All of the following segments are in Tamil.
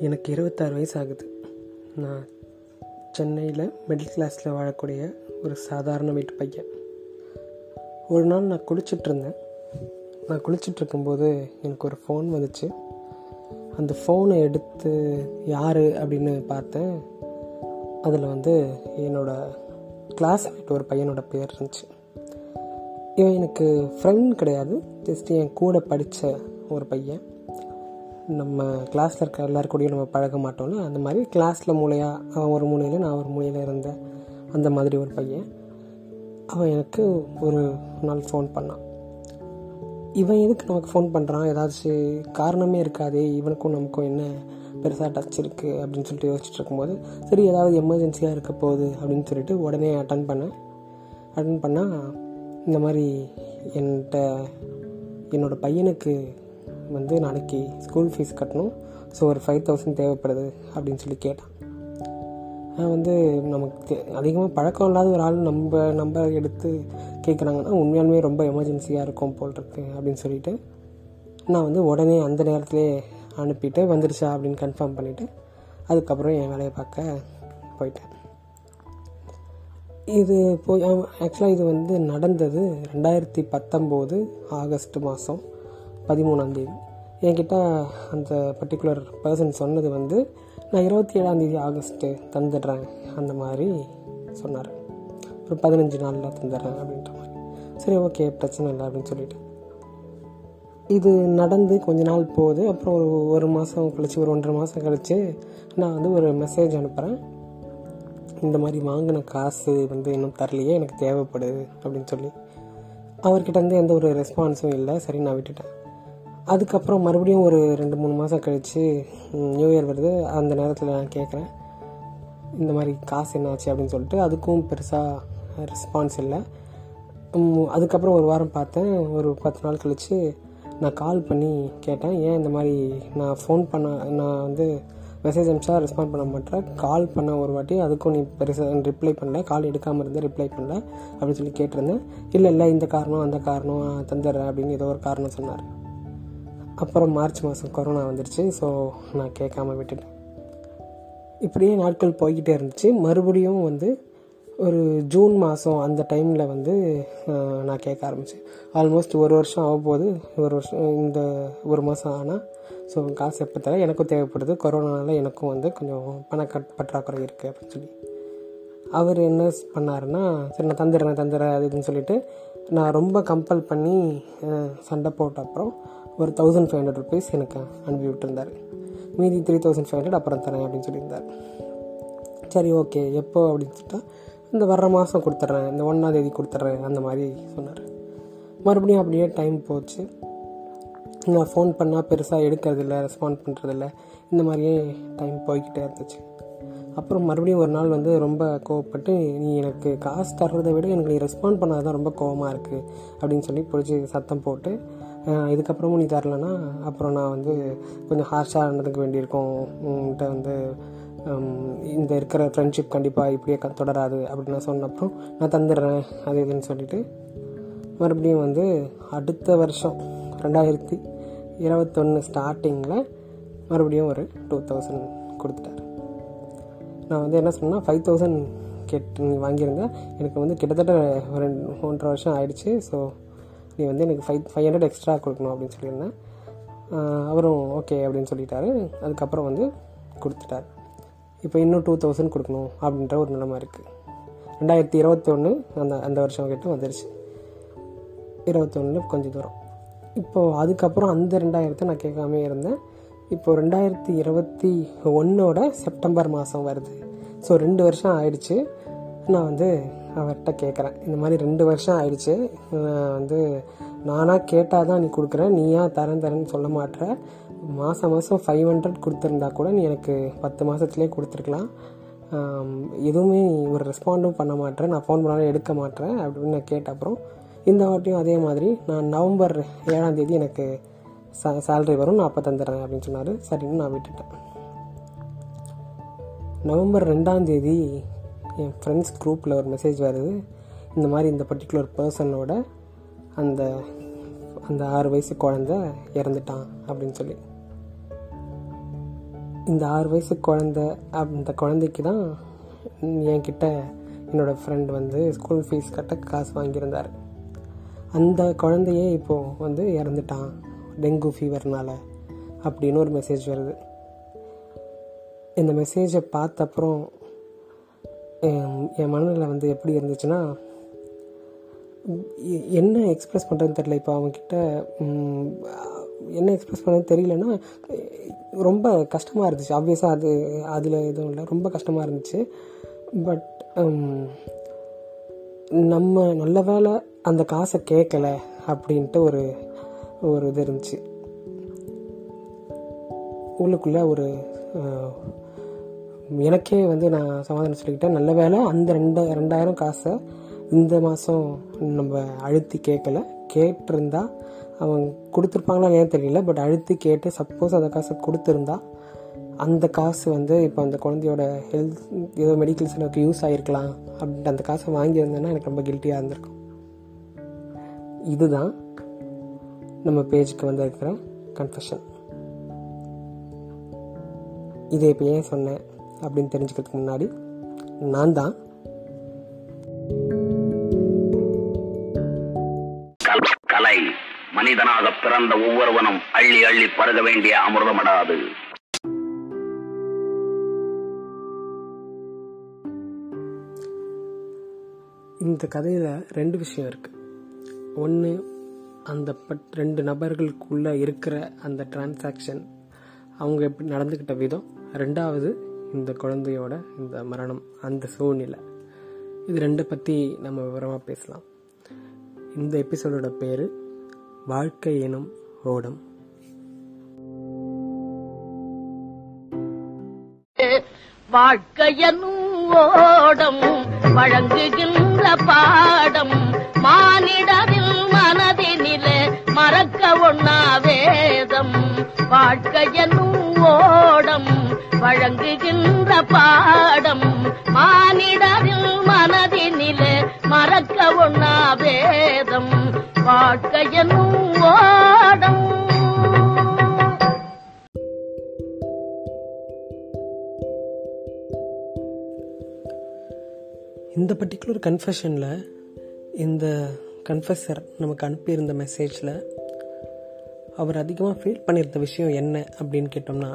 எனக்கு இருபத்தாறு வயசு ஆகுது நான் சென்னையில் மிடில் கிளாஸில் வாழக்கூடிய ஒரு சாதாரண வீட்டு பையன். ஒரு நாள் நான் குளிச்சிட்ருந்தேன் நான் குளிச்சிட்டுருக்கும்போது எனக்கு ஒரு ஃபோன் வந்துச்சு. அந்த ஃபோனை எடுத்து யார் அப்படின்னு பார்த்தேன். அதில் வந்து என்னோடய கிளாஸ்மேட் ஒரு பையனோட பேர் இருந்துச்சு. இவன் எனக்கு ஃப்ரெண்ட் கிடையாது. ஜஸ்ட் என் கூட படித்த ஒரு பையன். நம்ம கிளாஸில் இருக்க எல்லாரு கூடயும் நம்ம பழக மாட்டோம்ல அந்த மாதிரி கிளாஸில் மூலையாக அவன் ஒரு மூலையில் நான் ஒரு மூலையில் இருந்தேன். அந்த மாதிரி ஒரு பையன். அவன் எனக்கு ஒரு நாள் ஃபோன் பண்ணான். இவன் எதுக்கு நமக்கு ஃபோன் பண்ணுறான் ஏதாச்சும் காரணமே இருக்காதே இவனுக்கும் நமக்கும் என்ன பெருசாக டச் இருக்குது அப்படின்னு சொல்லிட்டு யோசிச்சுட்டு இருக்கும்போது சரி ஏதாவது எமர்ஜென்சியாக இருக்க போகுது அப்படின்னு சொல்லிட்டு உடனே அட்டன் பண்ணேன். அட்டன் பண்ணால் இந்த மாதிரி என்கிட்ட என்னோடய பையனுக்கு வந்து நாளைக்கு ஸ்கூல் ஃபீஸ் கட்டணும். ஸோ ஒரு ஃபைவ் தௌசண்ட் தேவைப்படுது அப்படின்னு சொல்லி கேட்டான். நான் வந்து நமக்கு அதிகமாக பழக்கம் இல்லாத ஒரு ஆள் நம்ம நம்ம எடுத்து கேட்குறாங்கன்னா உண்மையாலுமே ரொம்ப எமர்ஜென்சியாக இருக்கும் போல் இருக்கு அப்படின்னு சொல்லிட்டு நான் வந்து உடனே அந்த நேரத்துலேயே அனுப்பிட்டு வந்துருச்சா அப்படின்னு கன்ஃபார்ம் பண்ணிவிட்டு அதுக்கப்புறம் என் வேலையை பார்க்க போயிட்டேன். இது போய் ஆக்சுவலாக இது வந்து நடந்தது ரெண்டாயிரத்தி பத்தொம்போது ஆகஸ்ட் மாதம் பதிமூணாந்தேதி என்கிட்ட அந்த பர்டிகுலர் பர்சன் சொன்னது வந்து நான் இருபத்தி ஏழாந்தேதி ஆகஸ்ட்டு தந்துடுறேன் அந்த மாதிரி சொன்னார். ஒரு பதினஞ்சு நாளில் தந்துடுறேன் அப்படின்ற மாதிரி. சரி ஓகே பிரச்சனை இல்லை அப்படின்னு சொல்லிட்டு. இது நடந்து கொஞ்ச நாள் போகுது. அப்புறம் ஒரு ஒரு மாதம் கழித்து ஒரு ஒன்றரை மாதம் கழித்து நான் வந்து ஒரு மெசேஜ் அனுப்புகிறேன் இந்த மாதிரி வாங்கின காசு வந்து இன்னும் தரலையே எனக்கு தேவைப்படுது அப்படின்னு சொல்லி. அவர்கிட்ட வந்து எந்த ஒரு ரெஸ்பான்ஸும் இல்லை. சரி நான் விட்டுட்டேன். அதுக்கப்புறம் மறுபடியும் ஒரு ரெண்டு மூணு மாதம் கழித்து நியூ இயர் வருது. அந்த நேரத்தில் நான் கேட்குறேன் இந்த மாதிரி காசு என்னாச்சு அப்படின்னு சொல்லிட்டு. அதுக்கும் பெருசாக ரெஸ்பான்ஸ் இல்லை. அதுக்கப்புறம் ஒரு வாரம் பார்த்தேன். ஒரு பத்து நாள் கழித்து நான் கால் பண்ணி கேட்டேன். ஏன் இந்த மாதிரி நான் ஃபோன் பண்ண நான் வந்து மெசேஜ் அனுப்பிச்சா ரெஸ்பாண்ட் பண்ண மாட்டேன். கால் பண்ண ஒரு வாட்டி அதுக்கும் நீ பெருசாக ரிப்ளை பண்ணல. கால் எடுக்காமல் இருந்து ரிப்ளை பண்ணல அப்படின்னு சொல்லி கேட்டிருந்தேன். இல்லை இல்லை இந்த காரணம் அந்த காரணம் தந்துடுறேன் அப்படின்னு ஏதோ ஒரு காரணம் சொன்னார். அப்புறம் மார்ச் மாதம் கொரோனா வந்துடுச்சு ஸோ நான் கேட்காம விட்டுட்டேன். இப்படியே நாட்கள் போய்கிட்டே இருந்துச்சு. மறுபடியும் வந்து ஒரு ஜூன் மாதம் அந்த டைமில் வந்து நான் கேட்க ஆரம்பித்தேன் ஆல்மோஸ்ட் ஒரு வருஷம் ஆக போது ஒரு வருஷம் இந்த ஒரு மாதம் ஆனால் ஸோ காசு எப்போ தர? எனக்கும் தேவைப்படுது. கொரோனாவில் எனக்கும் வந்து கொஞ்சம் பண கட் பற்றாக்குறை இருக்குது அப்படின்னு சொல்லி. அவர் என்ன பண்ணாருன்னா சரி நான் தந்துடுறேன் தந்துடுறேன் அது இதுன்னு சொல்லிட்டு நான் ரொம்ப கம்பல் பண்ணி சண்டை போட்ட அப்புறம் ஒரு தௌசண்ட் ஃபைவ் ஹண்ட்ரட் ருபீஸ் எனக்கு அனுப்பி விட்டுருந்தார். மீதி த்ரீ தௌசண்ட் ஃபைவ் ஹண்ட்ரட் அப்புறம் தரேன் அப்படின்னு சொல்லியிருந்தார். சரி ஓகே எப்போ அப்படின்னு சொல்லிட்டா இந்த வர்ற மாதம் கொடுத்துட்றேன் இந்த ஒன்றாந்தேதி கொடுத்துட்றேன் அந்த மாதிரி சொன்னார். மறுபடியும் அப்படியே டைம் போச்சு. நான் ஃபோன் பண்ணால் பெருசாக எடுக்கிறதில்ல ரெஸ்பாண்ட் பண்ணுறதில்ல இந்த மாதிரியே டைம் போய்கிட்டே இருந்துச்சு. அப்புறம் மறுபடியும் ஒரு நாள் வந்து ரொம்ப கோவப்பட்டு நீ எனக்கு காசு தர்றதை விட எனக்கு நீ ரெஸ்பாண்ட் பண்ணாதான் ரொம்ப கோவமாக இருக்குது அப்படின்னு சொல்லி பிடிச்சி சத்தம் போட்டு இதுக்கப்புறமும் நீ தரலன்னா அப்புறம் நான் வந்து கொஞ்சம் ஹார்ஷாக இருந்ததுக்கு வேண்டியிருக்கோம். உங்கள்கிட்ட வந்து இந்த இருக்கிற ஃப்ரெண்ட்ஷிப் கண்டிப்பாக இப்படியே க தொடராது அப்படின்னு நான் சொன்னப்புறம் நான் தந்துடுறேன் அது இதுன்னு சொல்லிட்டு மறுபடியும் வந்து அடுத்த வருஷம் ரெண்டாயிரத்தி இருபத்தொன்று ஸ்டார்டிங்கில் மறுபடியும் ஒரு டூ தௌசண்ட் கொடுத்துட்டார். நான் வந்து என்ன சொன்னால் ஃபைவ் தௌசண்ட் கேட்டு நீ எனக்கு வந்து கிட்டத்தட்ட ஒரு ஒன்றரை வருஷம் ஆயிடுச்சு ஸோ நீ வந்து எனக்கு ஃபைவ் ஃபைவ் ஹண்ட்ரட் எக்ஸ்ட்ரா கொடுக்கணும் அப்படின்னு சொல்லியிருந்தேன். அவரும் ஓகே அப்படின்னு சொல்லிட்டாரு. அதுக்கப்புறம் வந்து கொடுத்துட்டார். இப்போ இன்னும் டூ தௌசண்ட் கொடுக்கணும் அப்படின்ற ஒரு நிலைமை இருக்குது ரெண்டாயிரத்தி இருபத்தொன்று அந்த அந்த வருஷம் கிட்ட வந்துருச்சு. இருபத்தொன்று கொஞ்சம் தூரம். இப்போது அதுக்கப்புறம் அந்த ரெண்டாயிரத்தை நான் கேட்காம இருந்தேன். இப்போது ரெண்டாயிரத்தி இருபத்தி ஒன்றோட செப்டம்பர் மாதம் வருது. ஸோ ரெண்டு வருஷம் ஆயிடுச்சு. நான் வந்து அவர்கிட்ட கேட்குறேன் இந்த மாதிரி ரெண்டு வருஷம் ஆயிடுச்சு. நான் வந்து நானாக கேட்டால் தான் நீ கொடுக்குற நீயா தரேன் தரேன்னு சொல்ல மாட்டேற. மாதம் மாதம் ஃபைவ் ஹண்ட்ரட் கொடுத்துருந்தா கூட நீ எனக்கு பத்து மாதத்துலேயே கொடுத்துருக்கலாம். எதுவுமே நீ ஒரு ரெஸ்பாண்டும் பண்ண மாட்டேன் நான் ஃபோன் பண்ணாலும் எடுக்க மாட்டேன் அப்படின்னு நான் கேட்ட அப்புறம் இந்த வாட்டியும் அதே மாதிரி நான் நவம்பர் ஏழாம் தேதி எனக்கு ச சேல்ரி வரும் நான் அப்போ தந்துடுறேன் அப்படின்னு சொன்னார். சரின்னு நான் விட்டுட்டேன். நவம்பர் ரெண்டாம் தேதி என் ஃப்ரெண்ட்ஸ் குரூப்பில் ஒரு மெசேஜ் வருது. இந்த மாதிரி இந்த பர்டிகுலர் பர்சனோட அந்த அந்த ஆறு வயசு குழந்த இறந்துட்டான் அப்படின்னு சொல்லி. இந்த ஆறு வயசு குழந்த அந்த குழந்தைக்கு தான் என்கிட்ட என்னோடய ஃப்ரெண்ட் வந்து ஸ்கூல் ஃபீஸ் கட்ட காசு வாங்கியிருந்தார். அந்த குழந்தையே இப்போது வந்து இறந்துட்டான் டெங்கு ஃபீவர்னால் அப்படின்னு ஒரு மெசேஜ் வருது. இந்த மெசேஜை பார்த்த அப்புறம் என் மனநிலை வந்து எப்படி இருந்துச்சுன்னா என்ன எக்ஸ்ப்ரெஸ் பண்ணுறதுன்னு தெரில இப்போ அவங்கக்கிட்ட என்ன எக்ஸ்ப்ரெஸ் பண்ணுறது தெரியலன்னா ரொம்ப கஷ்டமாக இருந்துச்சு. ஆப்வியஸாக அது அதில் எதுவும் இல்லை. ரொம்ப கஷ்டமாக இருந்துச்சு. பட் நம்ம நல்ல வேலை அந்த காசை கேட்கல அப்படின்ட்டு ஒரு ஒரு இது இருந்துச்சு. உள்ளுக்குள்ளே ஒரு எனக்கே வந்து நான் சமாதானம் சொல்லிக்கிட்டேன். நல்ல வேலை அந்த ரெண்டு ரெண்டாயிரம் காசை இந்த மாதம் நம்ம அழுத்தி கேட்கல. கேட்டிருந்தா அவங்க கொடுத்துருப்பாங்களா ஏன் தெரியல. பட் அழுத்தி கேட்டு சப்போஸ் அந்த காசை கொடுத்துருந்தா அந்த காசு வந்து இப்போ அந்த குழந்தையோட ஹெல்த் ஏதோ மெடிக்கல் செலவுக்கு யூஸ் ஆகிருக்கலாம் அப்படின்ட்டு அந்த காசை வாங்கியிருந்தேன்னா எனக்கு ரொம்ப கில்ட்டியாக இருந்திருக்கும். இதுதான் நம்ம பேஜுக்கு வந்திருக்கிற கன்ஃபெஷன் இதை இப்போ ஏன் சொன்னேன்? அப்படின்னு தெரிஞ்சுக்கிறதுக்கு முன்னாடி நான் தான் கலை மனிதனாக பிறந்த ஒவ்வொருவனும் அள்ளி அள்ளி பருக வேண்டிய அமிர்தமடாது. இந்த கதையில் ரெண்டு விஷயம் இருக்குது ஒன்று அந்த பட் ரெண்டு நபர்களுக்குள்ளே இருக்கிற அந்த டிரான்சாக்ஷன் அவங்க எப்படி நடந்துக்கிட்ட விதம். ரெண்டாவது இந்த குழந்தையோட இந்த மரணம் அந்த சூழ்நிலை. இது ரெண்டை பற்றி நம்ம விவரமாக பேசலாம். இந்த எபிசோடோட பேர் வாழ்க்கை எனும் ஓடம். வாழ்க்கையனும் ஓடம் வழங்குகின்ற பாடம் மானிடரில் மனதினிலே மறக்க ஒண்ணா வேதம். வாழ்க்கையனும் ஓடம் வழங்குகின்ற பாடம் மானிடரில் மனதினிலே மறக்க ஒண்ணா வேதம் வாழ்க்கையனும் ஓடம் இந்த பர்டிகுலர் கன்ஃபெஷனில் இந்த கன்ஃபெஸர் நமக்கு அனுப்பியிருந்த மெசேஜில் அவர் அதிகமாக ஃபீல் பண்ணியிருந்த விஷயம் என்ன அப்படின்னு கேட்டோம்னா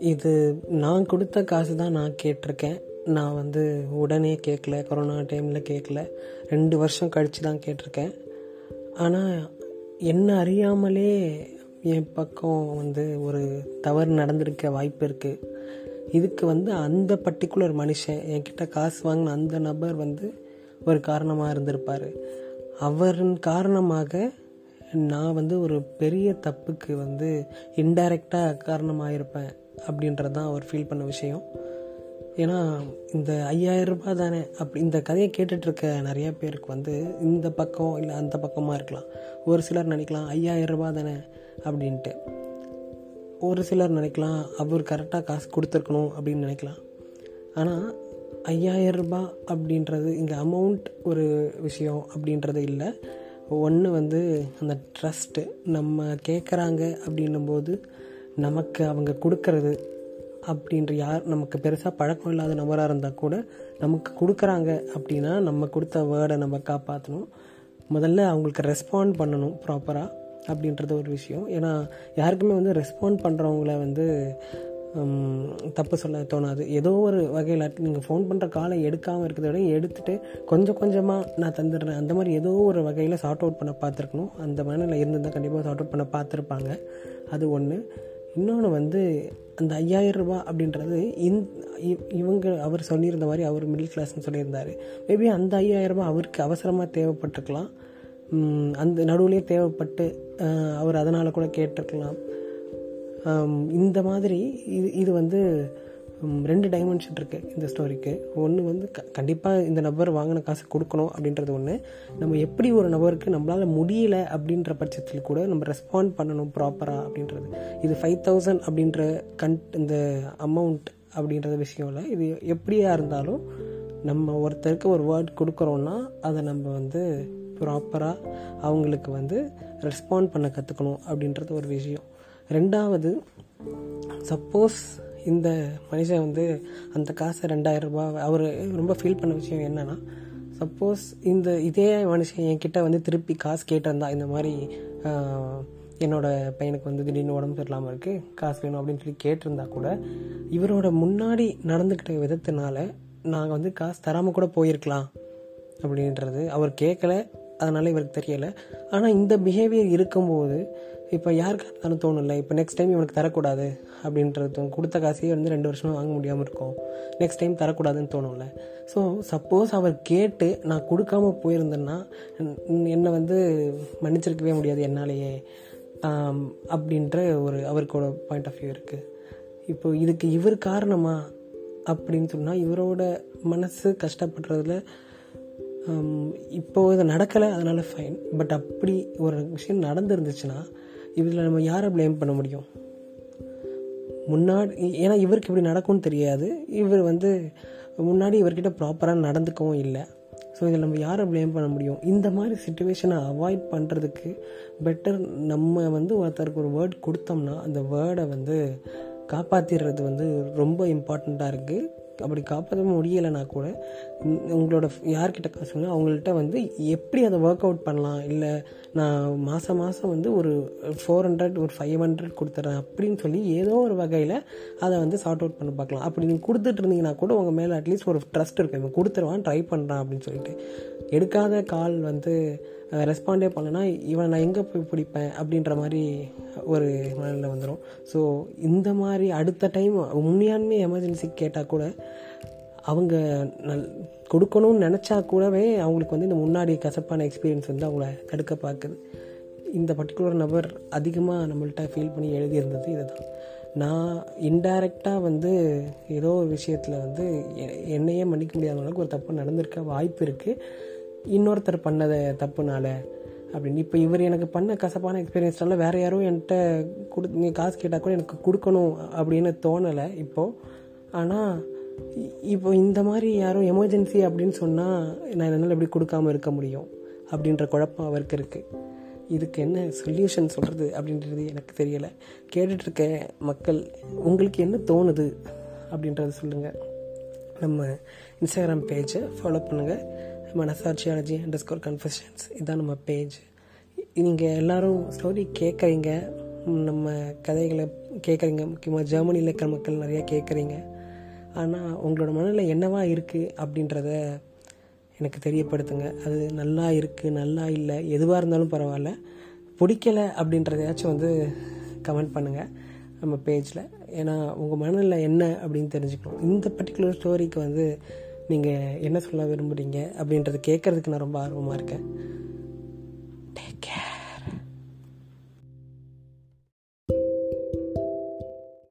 இது நான் கொடுத்த காசு தான் நான் கேட்டிருக்கேன். நான் வந்து உடனே கேட்கல கொரோனா டைமில் கேட்கல. ரெண்டு வருஷம் கழித்து தான் கேட்டிருக்கேன். ஆனால் என்ன அறியாமலே என் பக்கம் வந்து ஒரு தவறு நடந்திருக்க வாய்ப்பு இருக்குது இதுக்கு வந்து அந்த பர்டிகுலர் மனுஷன் என்கிட்ட காசு வாங்கின அந்த நபர் வந்து ஒரு காரணமாக இருந்திருப்பார். அவரின் காரணமாக நான் வந்து ஒரு பெரிய தப்புக்கு வந்து இன்டைரக்டாக காரணமாக இருப்பேன் அப்படின்றது தான் அவர் ஃபீல் பண்ண விஷயம். ஏன்னா இந்த ஐயாயிரம் ரூபாய் தானே அப்படி இந்த கதையை கேட்டுட்ருக்க நிறைய பேருக்கு வந்து இந்த பக்கம் இல்லை அந்த பக்கமாக இருக்கலாம். ஒரு சிலர் நினைக்கலாம் ஐயாயிரம் ரூபாய் தானே அப்படின்ட்டு. ஒரு சிலர் நினைக்கலாம் அவர் கரெக்டாக காசு கொடுத்துருக்கணும் அப்படின்னு நினைக்கலாம். ஆனால் ஐயாயிரம் ரூபாய் அப்படின்றது இங்கே அமௌண்ட் ஒரு விஷயம் அப்படின்றது இல்லை. ஒன்று வந்து அந்த ட்ரஸ்ட்டு நம்ம கேட்குறாங்க அப்படின்னும்போது நமக்கு அவங்க கொடுக்கறது அப்படின்ற யார் நமக்கு பெருசாக பழக்கம் இல்லாத நபராக இருந்தால் கூட நமக்கு கொடுக்குறாங்க அப்படின்னா நம்ம கொடுத்த வேர்டை நம்ம காப்பாற்றணும் முதல்ல அவங்களுக்கு ரெஸ்பாண்ட் பண்ணணும் ப்ராப்பராக அப்படின்றது ஒரு விஷயம். ஏன்னா யாருக்குமே வந்து ரெஸ்பாண்ட் பண்ணுறவங்கள வந்து தப்பு சொல்ல தோணாது. ஏதோ ஒரு வகையில் நீங்கள் ஃபோன் பண்ணுற காலை எடுக்காமல் இருக்கிறத விட எடுத்துகிட்டு கொஞ்சம் கொஞ்சமாக நான் தந்துடுறேன். அந்த மாதிரி ஏதோ ஒரு வகையில் சார்ட் அவுட் பண்ண பார்த்துருக்கணும். அந்த மனநிலை இருந்திருந்தால் கண்டிப்பாக சார்ட் அவுட் பண்ண பார்த்துருப்பாங்க. அது ஒன்று இன்னொன்று வந்து அந்த ஐயாயிரம் ரூபா அப்படின்றது இந் இவங்க அவர் சொல்லியிருந்த மாதிரி அவர் மிடில் கிளாஸ்னு சொல்லியிருந்தார். மேபி அந்த ஐயாயிரம் ரூபாய் அவருக்கு அவசரமாக தேவைப்பட்டிருக்கலாம். அந்த நடுவுலேயே தேவைப்பட்டு அவர் அதனால் கூட கேட்டிருக்கலாம். இந்த மாதிரி இது இது வந்து ரெண்டு டைமென்ஷன் இருக்குது இந்த ஸ்டோரிக்கு ஒன்று வந்து க கண்டிப்பாக இந்த நபர் வாங்கின காசு கொடுக்கணும் அப்படின்றது ஒன்று நம்ம எப்படி ஒரு நபருக்கு நம்மளால் முடியல அப்படின்ற பட்சத்தில் கூட நம்ம ரெஸ்பாண்ட் பண்ணணும் ப்ராப்பராக அப்படின்றது. இது ஃபைவ் தௌசண்ட் அப்படின்ற கன் இந்த அமௌண்ட் அப்படின்றது விஷயம் இல்லை. இது எப்படியா இருந்தாலும் நம்ம ஒருத்தருக்கு ஒரு வேர்ட் கொடுக்குறோன்னா அதை நம்ம வந்து ப்ராப்பராக அவங்களுக்கு வந்து ரெஸ்பாண்ட் பண்ண கற்றுக்கணும் அப்படின்றது ஒரு விஷயம். ரெண்டாவது சப்போஸ் இந்த மனுஷன் வந்து அந்த காசை ரெண்டாயிரம் ரூபாய் அவர் ரொம்ப ஃபீல் பண்ண விஷயம் என்னன்னா சப்போஸ் இந்த இதே மனுஷன் என்கிட்ட வந்து திருப்பி காசு கேட்டிருந்தா இந்த மாதிரி என்னோடய என்னோட பையனுக்கு வந்து திடீர்னு உடம்பு சரியில்லாமல் இருக்குது காசு வேணும் அப்படின்னு சொல்லி கேட்டிருந்தா கூட இவரோட முன்னாடி நடந்துக்கிட்ட விதத்தினால நாங்கள் வந்து காசு தராமல் கூட போயிருக்கலாம் அப்படின்றது அவர் கேட்கல அதனால இவருக்கு தெரியலை. ஆனால் இந்த பிஹேவியர் இருக்கும்போது இப்போ யாருக்கு இருந்தாலும் தோணும்ல? இப்போ நெக்ஸ்ட் டைம் இவனுக்கு தரக்கூடாது அப்படின்றது கொடுத்த காசையே வந்து ரெண்டு வருஷமா வாங்க முடியாமல் இருக்கும். நெக்ஸ்ட் டைம் தரக்கூடாதுன்னு தோணும்ல. ஸோ சப்போஸ் அவர் கேட்டு நான் கொடுக்காம போயிருந்தேன்னா என்னை வந்து மன்னிச்சிருக்கவே முடியாது என்னாலேயே அப்படின்ற ஒரு அவருக்கோட பாயிண்ட் ஆஃப் வியூ இருக்குது இப்போ இதுக்கு இவர் காரணமா அப்படின்னு சொன்னால் இவரோட மனசு கஷ்டப்படுறதுல இப்போது இப்போ இது நடக்கலை அதனால் ஃபைன் பட் அப்படி ஒரு விஷயம் நடந்துருந்துச்சுன்னா இதில் நம்ம யாரை ப்ளேம் பண்ண முடியும்? முன்னாடி ஏன்னா இவருக்கு இப்படி நடக்கும்னு தெரியாது. இவர் வந்து முன்னாடி இவர்கிட்ட ப்ராப்பராக நடந்துக்கவும் இல்லை. ஸோ இதில் நம்ம யாரை ப்ளேம் பண்ண முடியும்? இந்த மாதிரி சுச்சுவேஷனை அவாய்ட் பண்ணுறதுக்கு பெட்டர் நம்ம வந்து ஒருத்தருக்கு ஒரு வேர்ட் கொடுத்தோம்னா அந்த வேர்டை வந்து காப்பாற்றிடுறது வந்து ரொம்ப இம்பார்ட்டண்ட்டாக இருக்குது அப்படி காப்பாற்ற முடியலைன்னா கூட உங்களோட யார்கிட்ட காசுங்க அவங்கள்ட்ட வந்து எப்படி அதை ஒர்க் அவுட் பண்ணலாம்? இல்லை நான் மாதம் மாதம் வந்து ஒரு ஃபோர் ஹண்ட்ரட் ஒரு ஃபைவ் ஹண்ட்ரட் கொடுத்துட்றேன் அப்படின்னு சொல்லி ஏதோ ஒரு வகையில் அதை வந்து சார்ட் அவுட் பண்ண பார்க்கலாம். அப்படி நீங்கள் கொடுத்துட்டு இருந்தீங்கன்னா கூட உங்கள் மேலே அட்லீஸ்ட் ஒரு ட்ரஸ்ட் இருக்கும். இவன் கொடுத்துருவான் ட்ரை பண்ணுறான் அப்படின்னு சொல்லிட்டு. எடுக்காத கால் வந்து ரெஸ்பாண்டே பண்ணலனா இவன் நான் எங்கே போய் பிடிப்பேன் அப்படின்ற மாதிரி ஒரு மனநிலை வந்துடும் ஸோ இந்த மாதிரி அடுத்த டைம் உண்மையாலுமே எமர்ஜென்சி கேட்டால் கூட அவங்க நல் கொடுக்கணும்னு நினச்சா கூடவே அவங்களுக்கு வந்து இந்த முன்னாடி கசப்பான எக்ஸ்பீரியன்ஸ் வந்து அவங்கள தடுக்க பார்க்குது. இந்த பர்டிகுலர் நபர் அதிகமாக நம்மள்கிட்ட ஃபீல் பண்ணி எழுதியிருந்தது இதுதான். நான் இன்டைரக்டாக வந்து ஏதோ ஒரு விஷயத்தில் வந்து எ- என்னையே மன்னிக்க முடியாத அளவுக்கு ஒரு தப்பு நடந்திருக்க வாய்ப்பு இருக்குது இன்னொருத்தர் பண்ணத தப்புனால அப்படின்னு. இப்போ இவர் எனக்கு பண்ண கசப்பான எக்ஸ்பீரியன்ஸ்னால வேறு யாரும் என்கிட்ட கொடு நீங்கள் காசு கேட்டால் கூட எனக்கு கொடுக்கணும் அப்படின்னு தோணலை இப்போது ஆனால் இப்போ இந்த மாதிரி யாரும் எமர்ஜென்சி அப்படின்னு சொன்னால் நான் என்னால் எப்படி கொடுக்காம இருக்க முடியும் அப்படின்ற குழப்பம் அவருக்கு இருக்குது இதுக்கு என்ன சொல்யூஷன் சொல்கிறது அப்படின்றது எனக்கு தெரியலை. கேட்டுட்ருக்க மக்கள் உங்களுக்கு என்ன தோணுது அப்படின்றத சொல்லுங்கள் நம்ம இன்ஸ்டாகிராம் பேஜை ஃபாலோ பண்ணுங்கள் மனசாட்சியாலஜி அண்டர் ஸ்கோர் கன்ஃபெஷன்ஸ் இதுதான் நம்ம பேஜ் நீங்கள் எல்லாரும் ஸ்டோரி கேட்குறீங்க நம்ம கதைகளை கேட்குறீங்க முக்கியமாக ஜெர்மனியில் இருக்கிற மக்கள் நிறையா கேட்குறீங்க ஆனால் உங்களோட மனநிலை என்னவா இருக்குது அப்படின்றத எனக்கு தெரியப்படுத்துங்க. அது நல்லா இருக்குது நல்லா இல்லை எதுவாக இருந்தாலும் பரவாயில்ல. பிடிக்கல அப்படின்றதையாச்சும் வந்து கமெண்ட் பண்ணுங்கள் நம்ம பேஜில் ஏன்னா உங்கள் மனநிலை என்ன அப்படின்னு தெரிஞ்சுக்கணும். இந்த பர்டிகுலர் ஸ்டோரிக்கு வந்து நீங்கள் என்ன சொல்ல விரும்புகிறீங்க அப்படின்றத கேட்குறதுக்கு நான் ரொம்ப ஆர்வமாக இருக்கேன். Take care